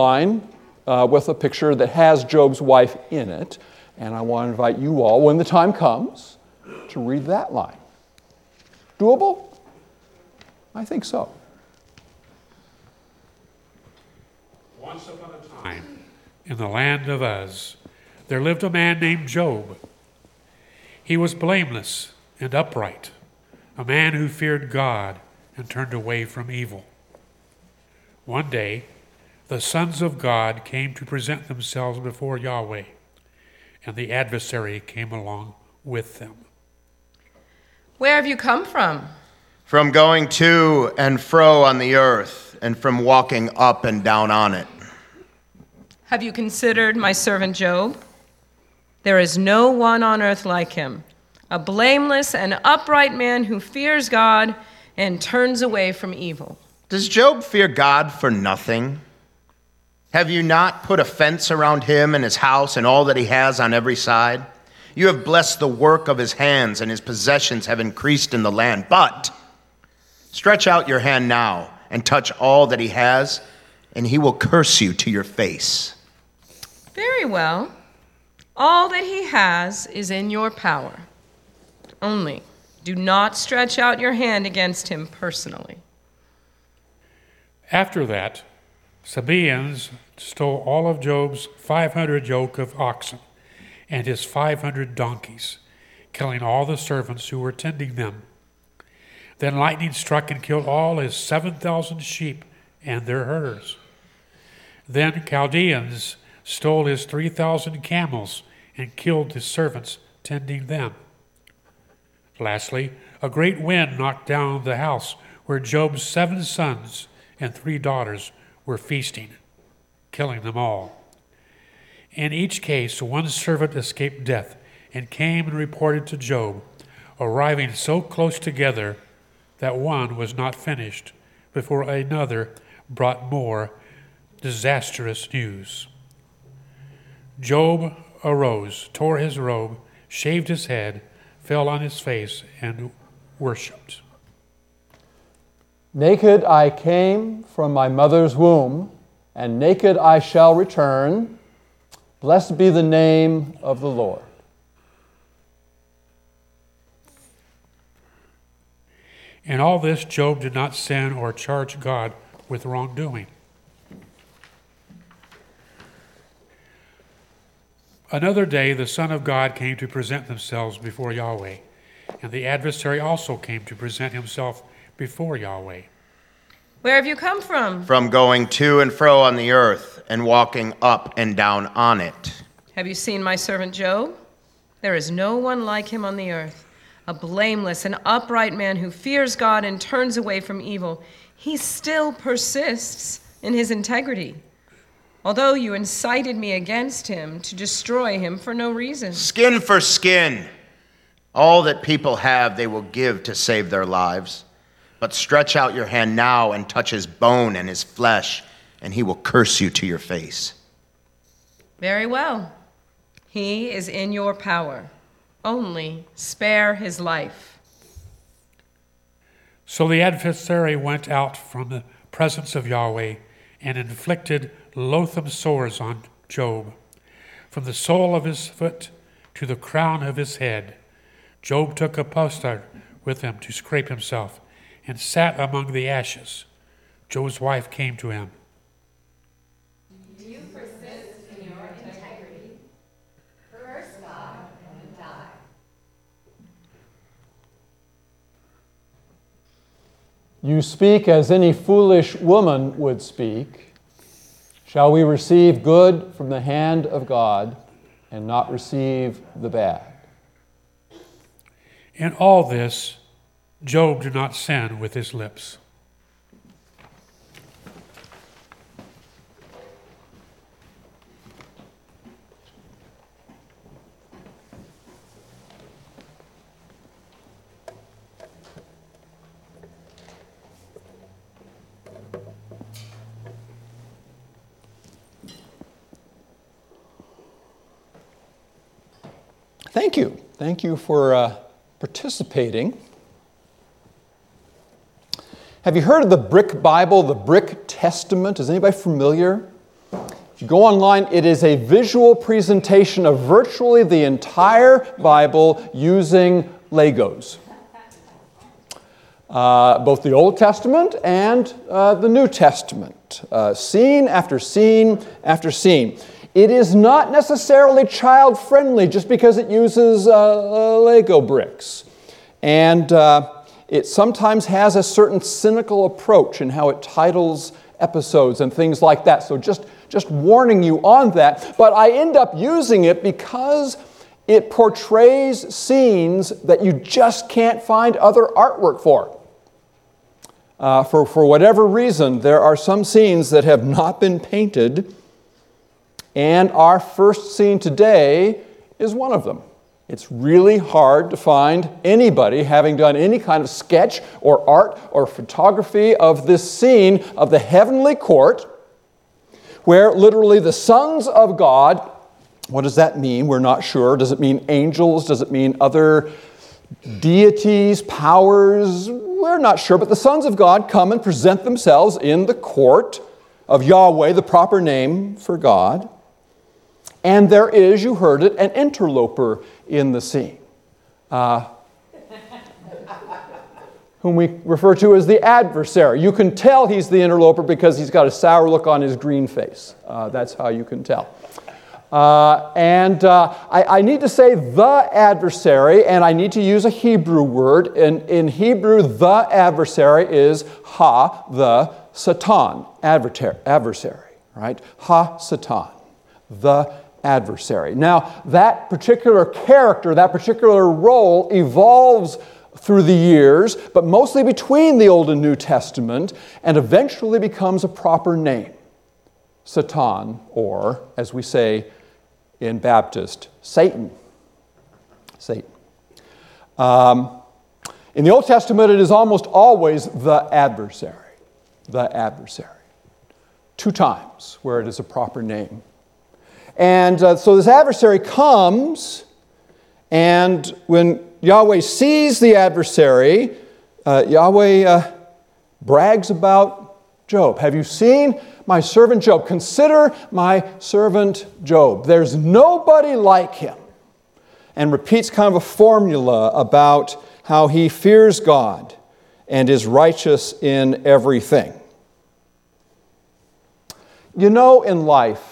line uh, with a picture that has Job's wife in it. And I want to invite you all, when the time comes, to read that line. Doable? I think so. Once upon a time, in the land of Uz, there lived a man named Job. He was blameless and upright, a man who feared God and turned away from evil. One day, the sons of God came to present themselves before Yahweh, and the adversary came along with them. Where have you come from? From going to and fro on the earth, and from walking up and down on it. Have you considered my servant Job? There is no one on earth like him, a blameless and upright man who fears God and turns away from evil. Does Job fear God for nothing? Have you not put a fence around him and his house and all that he has on every side? You have blessed the work of his hands, and his possessions have increased in the land. But stretch out your hand now and touch all that he has, and he will curse you to your face. Very well. All that he has is in your power. Only do not stretch out your hand against him personally. After that, Sabaeans stole all of Job's 500 yoke of oxen and his 500 donkeys, killing all the servants who were tending them. Then lightning struck and killed all his 7,000 sheep and their herders. Then Chaldeans stole his 3,000 camels and killed his servants tending them. Lastly, a great wind knocked down the house where Job's seven sons and three daughters were feasting, killing them all. In each case, one servant escaped death and came and reported to Job, arriving so close together that one was not finished before another brought more disastrous news. Job arose, tore his robe, shaved his head, fell on his face, and worshiped. Naked I came from my mother's womb, and naked I shall return. Blessed be the name of the Lord. In all this, Job did not sin or charge God with wrongdoing. Another day, the Son of God came to present themselves before Yahweh, and the adversary also came to present himself before Yahweh. Where have you come from? From going to and fro on the earth and walking up and down on it. Have you seen my servant Job? There is no one like him on the earth, a blameless and upright man who fears God and turns away from evil. He still persists in his integrity although you incited me against him to destroy him for no reason. Skin for skin. All that people have, they will give to save their lives. But stretch out your hand now and touch his bone and his flesh, and he will curse you to your face. Very well. He is in your power. Only spare his life. So the adversary went out from the presence of Yahweh and inflicted loathsome sores on Job, from the sole of his foot to the crown of his head. Job took a potsherd with him to scrape himself and sat among the ashes. Job's wife came to him. Do you persist in your integrity? Curse God and die. You speak as any foolish woman would speak. Shall we receive good from the hand of God and not receive the bad? In all this, Job did not sin with his lips. Thank you. Thank you for uh, participating. Have you heard of the Brick Bible, the Brick Testament? Is anybody familiar If you go online, it is a visual presentation of virtually the entire Bible using Legos. Uh, both the Old Testament and uh, the New Testament, uh, scene after scene after scene. It is not necessarily child friendly just because it uses uh, uh, Lego bricks. And uh, it sometimes has a certain cynical approach in how it titles episodes and things like that. So just, just warning you on that. But I end up using it because it portrays scenes that you just can't find other artwork for. Uh, for, for whatever reason, there are some scenes that have not been painted, and our first scene today is one of them. It's really hard to find anybody having done any kind of sketch or art or photography of this scene of the heavenly court, where literally the sons of God, what does that mean? We're not sure. Does it mean angels? Does it mean other deities, powers, we're not sure, but the sons of God come and present themselves in the court of Yahweh, the proper name for God. And there is, you heard it, an interloper in the scene, uh, whom we refer to as the adversary. You can tell he's the interloper because he's got a sour look on his green face. Uh, that's how you can tell. Uh, and uh, I, I, need to say the adversary, and I need to use a Hebrew word. In, in Hebrew, the adversary is ha, the Satan, adversary, right? Ha, Satan, the adversary. Now, that particular character, that particular role evolves through the years, but mostly between the Old and New Testament, and eventually becomes a proper name. Satan, or as we say, in Baptist Satan. Satan. Um, in the Old Testament, it is almost always the adversary. The adversary. Two times where it is a proper name. And uh, so this adversary comes, and when Yahweh sees the adversary, uh, Yahweh uh, brags about Job. Have you seen my servant Job. Consider my servant Job. There's nobody like him. And repeats kind of a formula about how he fears God and is righteous in everything. You know, in life,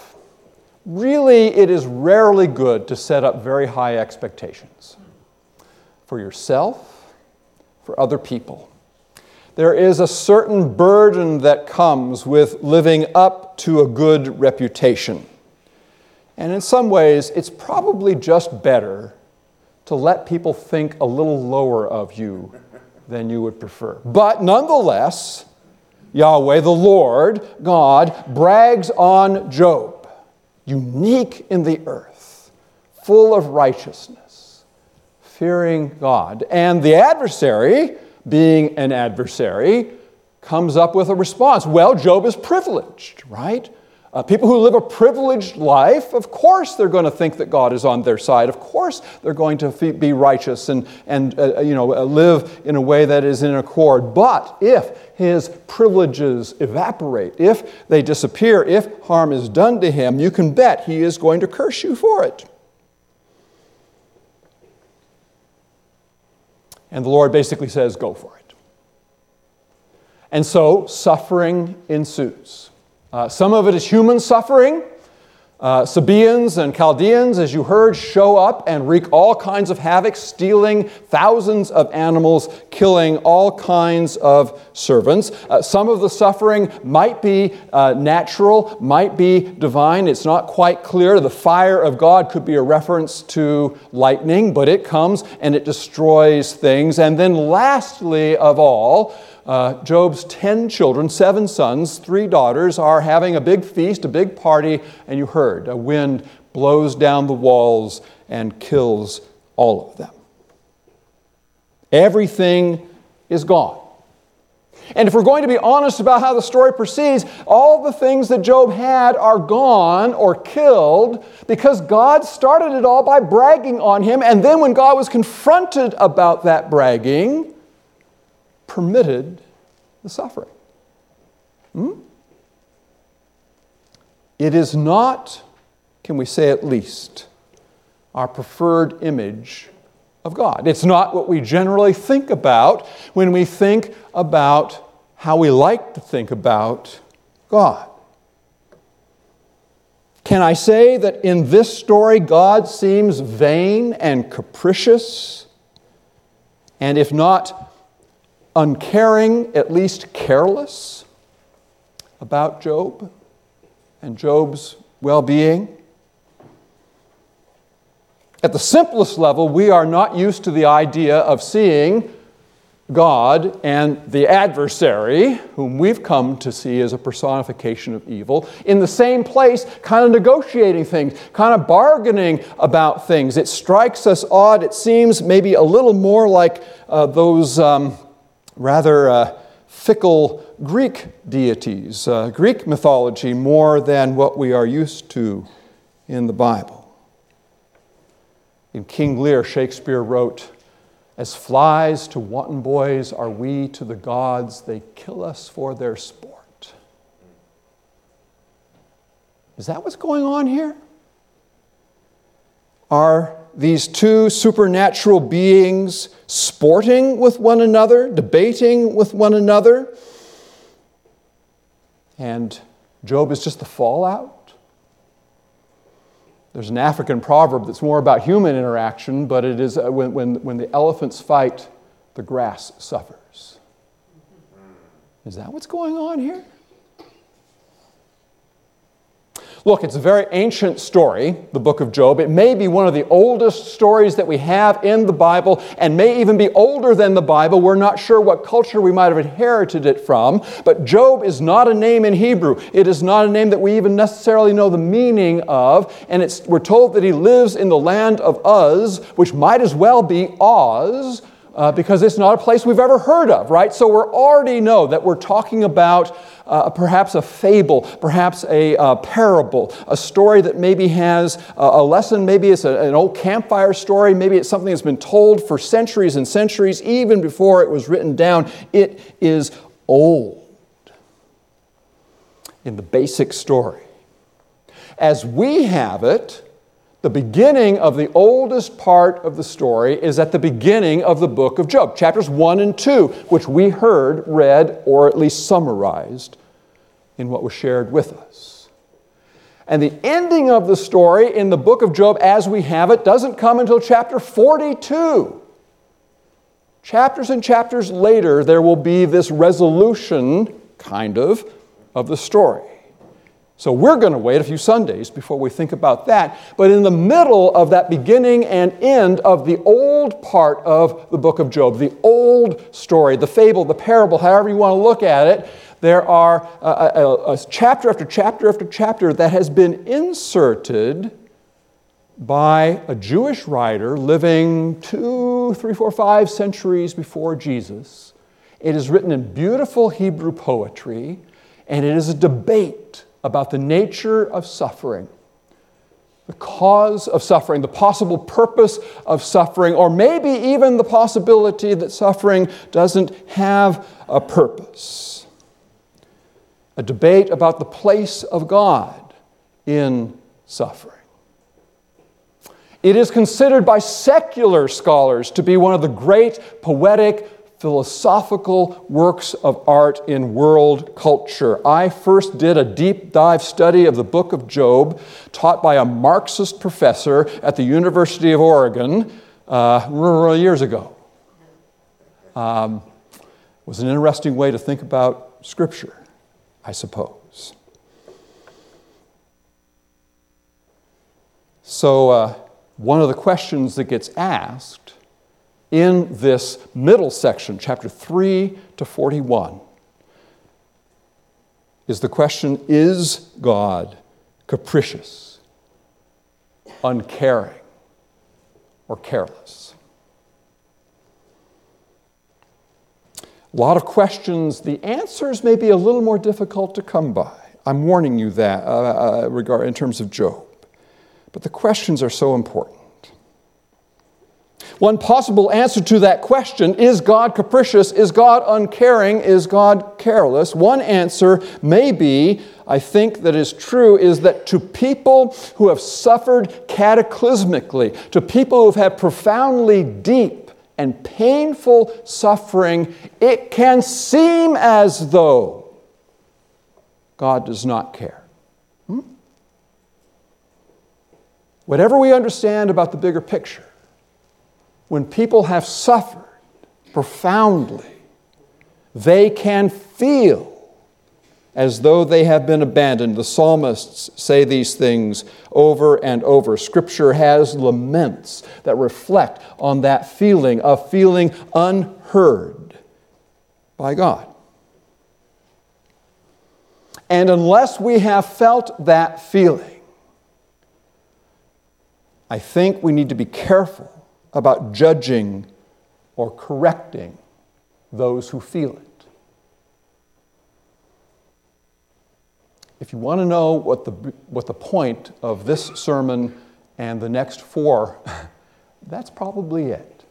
really it is rarely good to set up very high expectations for yourself, for other people there is a certain burden that comes with living up to a good reputation. And in some ways, it's probably just better to let people think a little lower of you than you would prefer. But nonetheless, Yahweh, the Lord, God, brags on Job, unique in the earth, full of righteousness, fearing God. And the adversary, being an adversary, comes up with a response. Well, Job is privileged, right? Uh, people who live a privileged life, of course, they're going to think that God is on their side. Of course, they're going to be righteous and, and uh, uh, you know, uh, live in a way that is in accord. But if his privileges evaporate, if they disappear, if harm is done to him, you can bet he is going to curse you for it. And the Lord basically says, Go for it. And so suffering ensues. Uh, some of it is human suffering, uh, Sabaeans and Chaldeans, as you heard, show up and wreak all kinds of havoc, stealing thousands of animals, killing all kinds of servants. Uh, some of the suffering might be uh, natural, might be divine. It's not quite clear. The fire of God could be a reference to lightning, but it comes and it destroys things. And then, lastly of all, uh, Job's 10 children, seven sons, three daughters, are having a big feast, a big party, and you heard a wind blows down the walls and kills all of them. Everything is gone. And if we're going to be honest about how the story proceeds, all the things that Job had are gone or killed because God started it all by bragging on him. And then when God was confronted about that bragging, permitted the suffering. Hmm? it is not, can we say at least, our preferred image of God. It's not what we generally think about when we think about how we like to think about God. Can I say that in this story, God seems vain and capricious? And if not uncaring, at least careless about Job and Job's well being? At the simplest level, we are not used to the idea of seeing God and the adversary, whom we've come to see as a personification of evil, in the same place, kind of negotiating things, kind of bargaining about things. It strikes us odd. It seems maybe a little more like uh, those um, rather uh, fickle Greek deities, uh, Greek mythology, more than what we are used to in the Bible. In King Lear, Shakespeare wrote, As flies to wanton boys are we to the gods, they kill us for their sport. Is that what's going on here? Are these two supernatural beings sporting with one another, debating with one another? And Job is just the fallout? There's an African proverb that's more about human interaction, but it is uh, when, when, when the elephants fight, the grass suffers. Is that what's going on here? Look, it's a very ancient story, the book of Job. It may be one of the oldest stories that we have in the Bible and may even be older than the Bible. We're not sure what culture we might have inherited it from. But Job is not a name in Hebrew. It is not a name that we even necessarily know the meaning of. And it's, we're told that he lives in the land of Uz, which might as well be Oz. Uh, because it's not a place we've ever heard of, right? So we already know that we're talking about uh, perhaps a fable, perhaps a uh, parable, a story that maybe has a, a lesson, maybe it's a, an old campfire story, maybe it's something that's been told for centuries and centuries, even before it was written down. It is old in the basic story. As we have it, the beginning of the oldest part of the story is at the beginning of the book of Job, chapters 1 and 2, which we heard read or at least summarized in what was shared with us. And the ending of the story in the book of Job, as we have it, doesn't come until chapter 42. Chapters and chapters later, there will be this resolution, kind of, of the story. So we're going to wait a few Sundays before we think about that. But in the middle of that beginning and end of the old part of the book of Job, the old story, the fable, the parable, however you want to look at it, there are a, a, a chapter after chapter after chapter that has been inserted by a Jewish writer living two, three, four, five centuries before Jesus. It is written in beautiful Hebrew poetry, and it is a debate about the nature of suffering, the cause of suffering, the possible purpose of suffering, or maybe even the possibility that suffering doesn't have a purpose. A debate about the place of God in suffering. It is considered by secular scholars to be one of the great poetic philosophical works of art in world culture. I first did a deep dive study of the book of Job, taught by a Marxist professor at the University of Oregon uh, years ago. Um, was an interesting way to think about Scripture, I suppose. So, uh, one of the questions that gets asked in this middle section, chapter 3 to 41, is the question Is God capricious, uncaring, or careless? A lot of questions, the answers may be a little more difficult to come by. I'm warning you that uh, uh, regard, in terms of Job. But the questions are so important. One possible answer to that question is God capricious? Is God uncaring? Is God careless? One answer may be, I think that is true, is that to people who have suffered cataclysmically, to people who have had profoundly deep and painful suffering, it can seem as though God does not care. Hmm? Whatever we understand about the bigger picture, when people have suffered profoundly, they can feel as though they have been abandoned. The psalmists say these things over and over. Scripture has laments that reflect on that feeling of feeling unheard by God. And unless we have felt that feeling, I think we need to be careful about judging or correcting those who feel it. If you want to know what the, what the point of this sermon and the next four, that's probably it.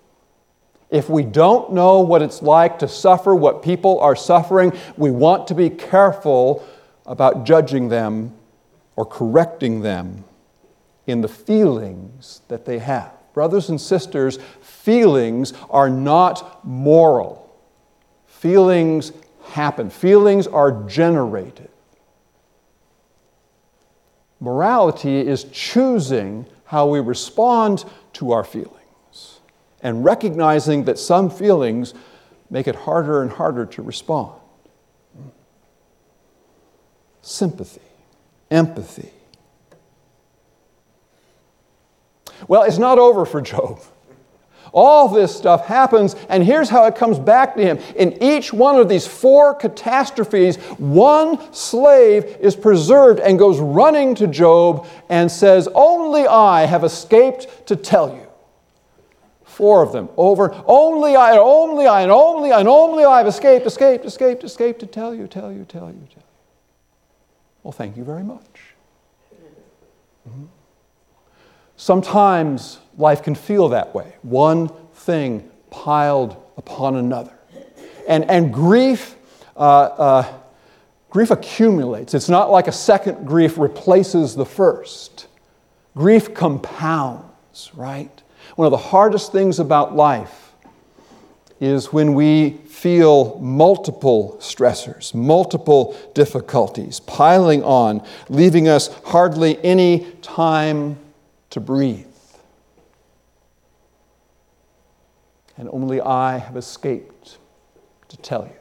If we don't know what it's like to suffer what people are suffering, we want to be careful about judging them or correcting them in the feelings that they have. Brothers and sisters, feelings are not moral. Feelings happen, feelings are generated. Morality is choosing how we respond to our feelings and recognizing that some feelings make it harder and harder to respond. Sympathy, empathy, Well, it's not over for Job. All this stuff happens, and here's how it comes back to him. In each one of these four catastrophes, one slave is preserved and goes running to Job and says, Only I have escaped to tell you. Four of them over, only I, and only I, and only I, and only I have escaped, escaped, escaped, escaped to tell you, tell you, tell you, tell you. Well, thank you very much. Mm-hmm. Sometimes life can feel that way, one thing piled upon another. And, and grief, uh, uh, grief accumulates. It's not like a second grief replaces the first. Grief compounds, right? One of the hardest things about life is when we feel multiple stressors, multiple difficulties piling on, leaving us hardly any time to breathe. And only I have escaped to tell you.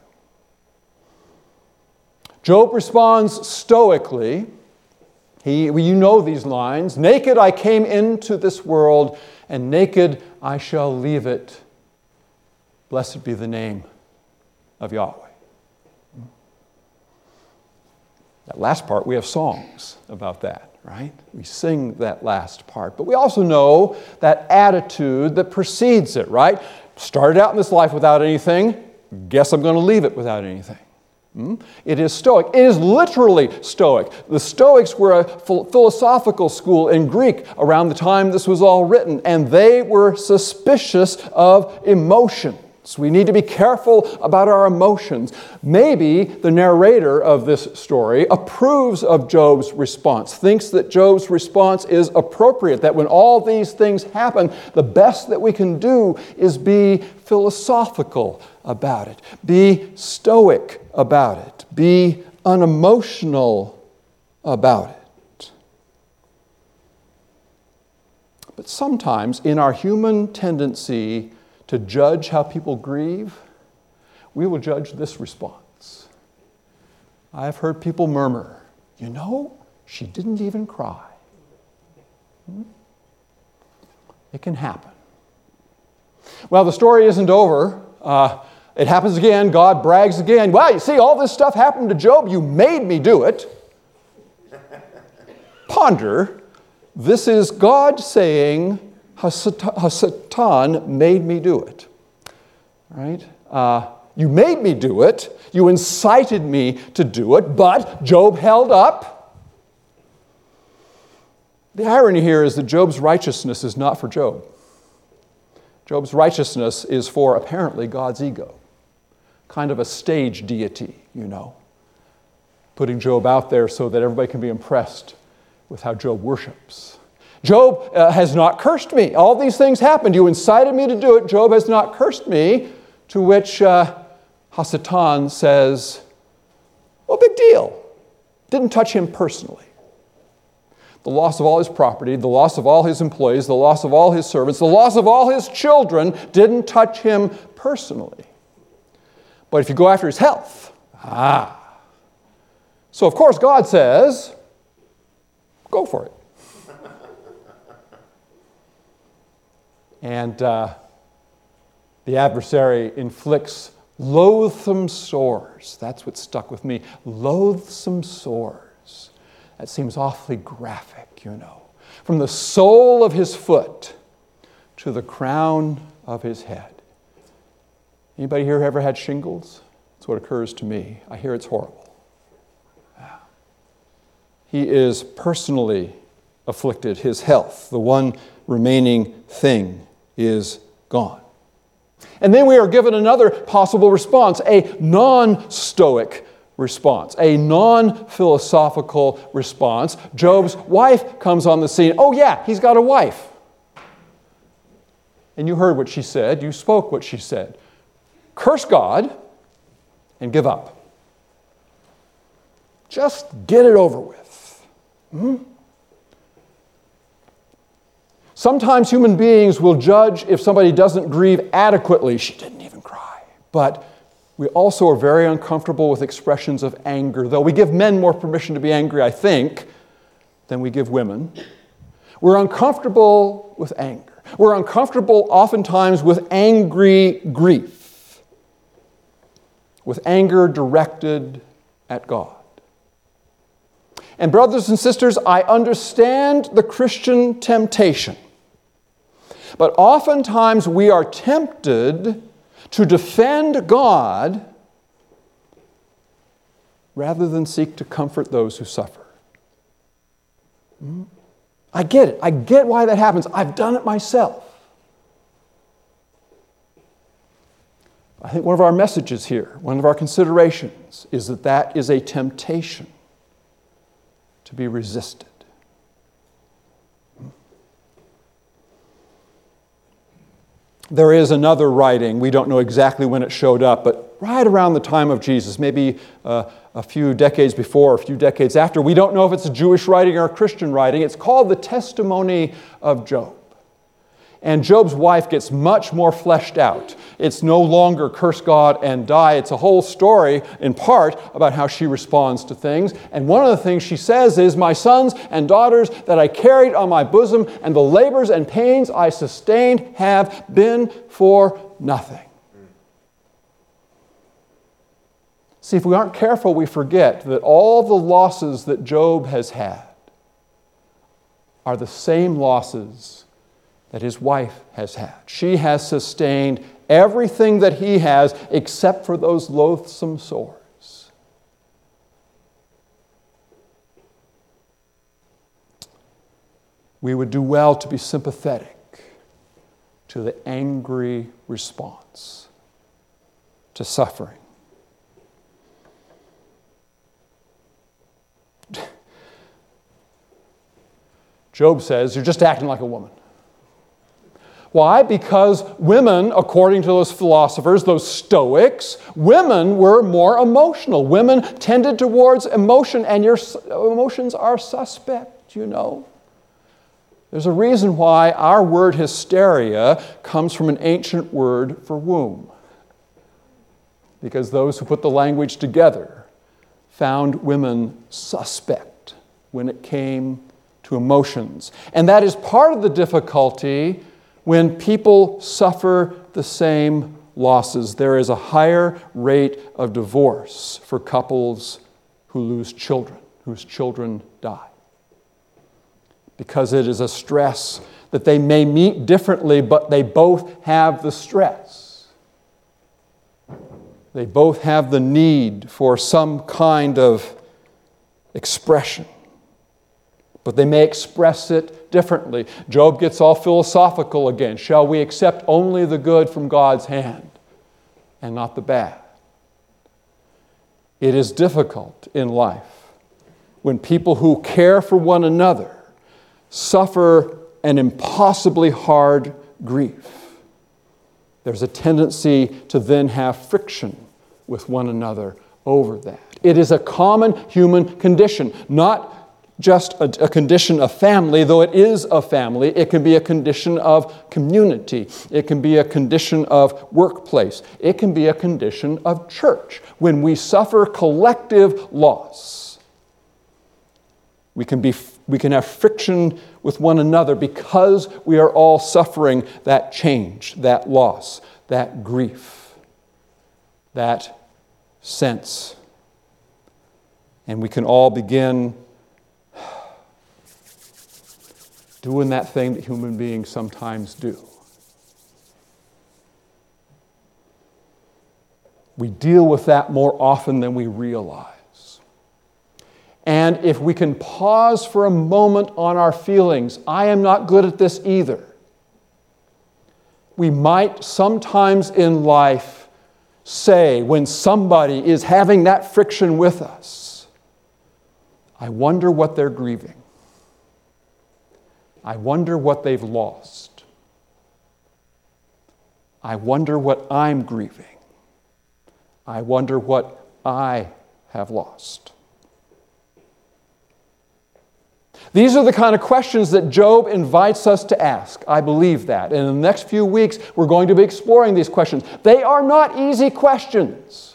Job responds stoically. He, you know these lines Naked I came into this world, and naked I shall leave it. Blessed be the name of Yahweh. That last part, we have songs about that right? We sing that last part. But we also know that attitude that precedes it, right? Started out in this life without anything, guess I'm going to leave it without anything. Hmm? It is Stoic. It is literally Stoic. The Stoics were a philosophical school in Greek around the time this was all written, and they were suspicious of emotion. So we need to be careful about our emotions. Maybe the narrator of this story approves of Job's response, thinks that Job's response is appropriate, that when all these things happen, the best that we can do is be philosophical about it, be stoic about it, be unemotional about it. But sometimes in our human tendency, to judge how people grieve, we will judge this response. I've heard people murmur, you know, she didn't even cry. Hmm? It can happen. Well, the story isn't over. Uh, it happens again. God brags again. Well, you see, all this stuff happened to Job. You made me do it. Ponder. This is God saying, Hasatan made me do it. Right? Uh, you made me do it. You incited me to do it, but Job held up. The irony here is that Job's righteousness is not for Job. Job's righteousness is for apparently God's ego, kind of a stage deity, you know, putting Job out there so that everybody can be impressed with how Job worships. Job uh, has not cursed me. All these things happened. You incited me to do it. Job has not cursed me. To which uh, Hasatan says, Well, big deal. Didn't touch him personally. The loss of all his property, the loss of all his employees, the loss of all his servants, the loss of all his children didn't touch him personally. But if you go after his health, ah. So, of course, God says, go for it. And uh, the adversary inflicts loathsome sores. That's what stuck with me. Loathsome sores. That seems awfully graphic, you know. From the sole of his foot to the crown of his head. Anybody here ever had shingles? That's what occurs to me. I hear it's horrible. He is personally afflicted. His health, the one remaining thing, is gone. And then we are given another possible response, a non stoic response, a non philosophical response. Job's wife comes on the scene. Oh, yeah, he's got a wife. And you heard what she said, you spoke what she said. Curse God and give up. Just get it over with. Hmm? Sometimes human beings will judge if somebody doesn't grieve adequately. She didn't even cry. But we also are very uncomfortable with expressions of anger, though we give men more permission to be angry, I think, than we give women. We're uncomfortable with anger. We're uncomfortable oftentimes with angry grief, with anger directed at God. And, brothers and sisters, I understand the Christian temptation but oftentimes we are tempted to defend God rather than seek to comfort those who suffer. Hmm? I get it. I get why that happens. I've done it myself. I think one of our messages here, one of our considerations, is that that is a temptation to be resisted. There is another writing, we don't know exactly when it showed up, but right around the time of Jesus, maybe uh, a few decades before, a few decades after. We don't know if it's a Jewish writing or a Christian writing. It's called The Testimony of Job. And Job's wife gets much more fleshed out. It's no longer curse God and die. It's a whole story, in part, about how she responds to things. And one of the things she says is, My sons and daughters that I carried on my bosom, and the labors and pains I sustained have been for nothing. See, if we aren't careful, we forget that all the losses that Job has had are the same losses that his wife has had. She has sustained everything that he has except for those loathsome sores. We would do well to be sympathetic to the angry response to suffering. Job says, You're just acting like a woman. Why? Because women, according to those philosophers, those Stoics, women were more emotional. Women tended towards emotion, and your emotions are suspect, you know. There's a reason why our word hysteria comes from an ancient word for womb. Because those who put the language together found women suspect when it came to emotions. And that is part of the difficulty when people suffer the same losses. There is a higher rate of divorce for couples who lose children, whose children die. Because it is a stress that they may meet differently, but they both have the stress. They both have the need for some kind of expression, but they may express it differently. Job gets all philosophical again. Shall we accept only the good from God's hand and not the bad? It is difficult in life when people who care for one another suffer an impossibly hard grief. There's a tendency to then have friction with one another over that. It is a common human condition, not just a, a, condition of family, though it is a family. It can be a condition of community. It can be a condition of workplace. It can be a condition of church. When we suffer collective loss, we can, be, we can have friction with one another because we are all suffering that change, that loss, that grief, that sense. And we can all begin doing that thing that human beings sometimes do. We deal with that more often than we realize. And if we can pause for a moment on our feelings, I am not good at this either. We might sometimes in life say, when somebody is having that friction with us, I wonder what they're grieving. I wonder what they've lost. I wonder what I'm grieving. I wonder what I have lost. These are the kind of questions that Job invites us to ask. I believe that. And in the next few weeks, we're going to be exploring these questions. They are not easy questions.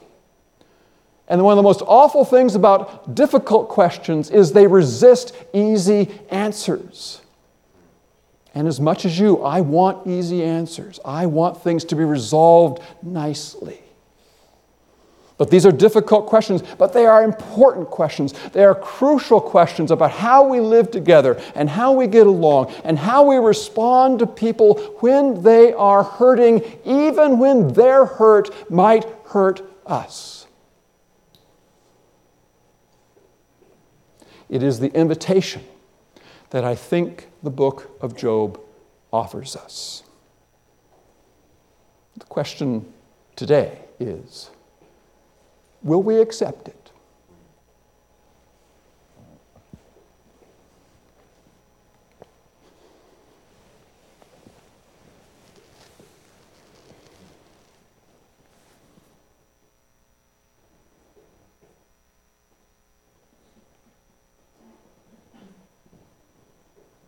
And one of the most awful things about difficult questions is they resist easy answers. And as much as you, I want easy answers. I want things to be resolved nicely. But these are difficult questions, but they are important questions. They are crucial questions about how we live together and how we get along and how we respond to people when they are hurting, even when their hurt might hurt us. It is the invitation that I think the book of Job offers us. The question today is will we accept it?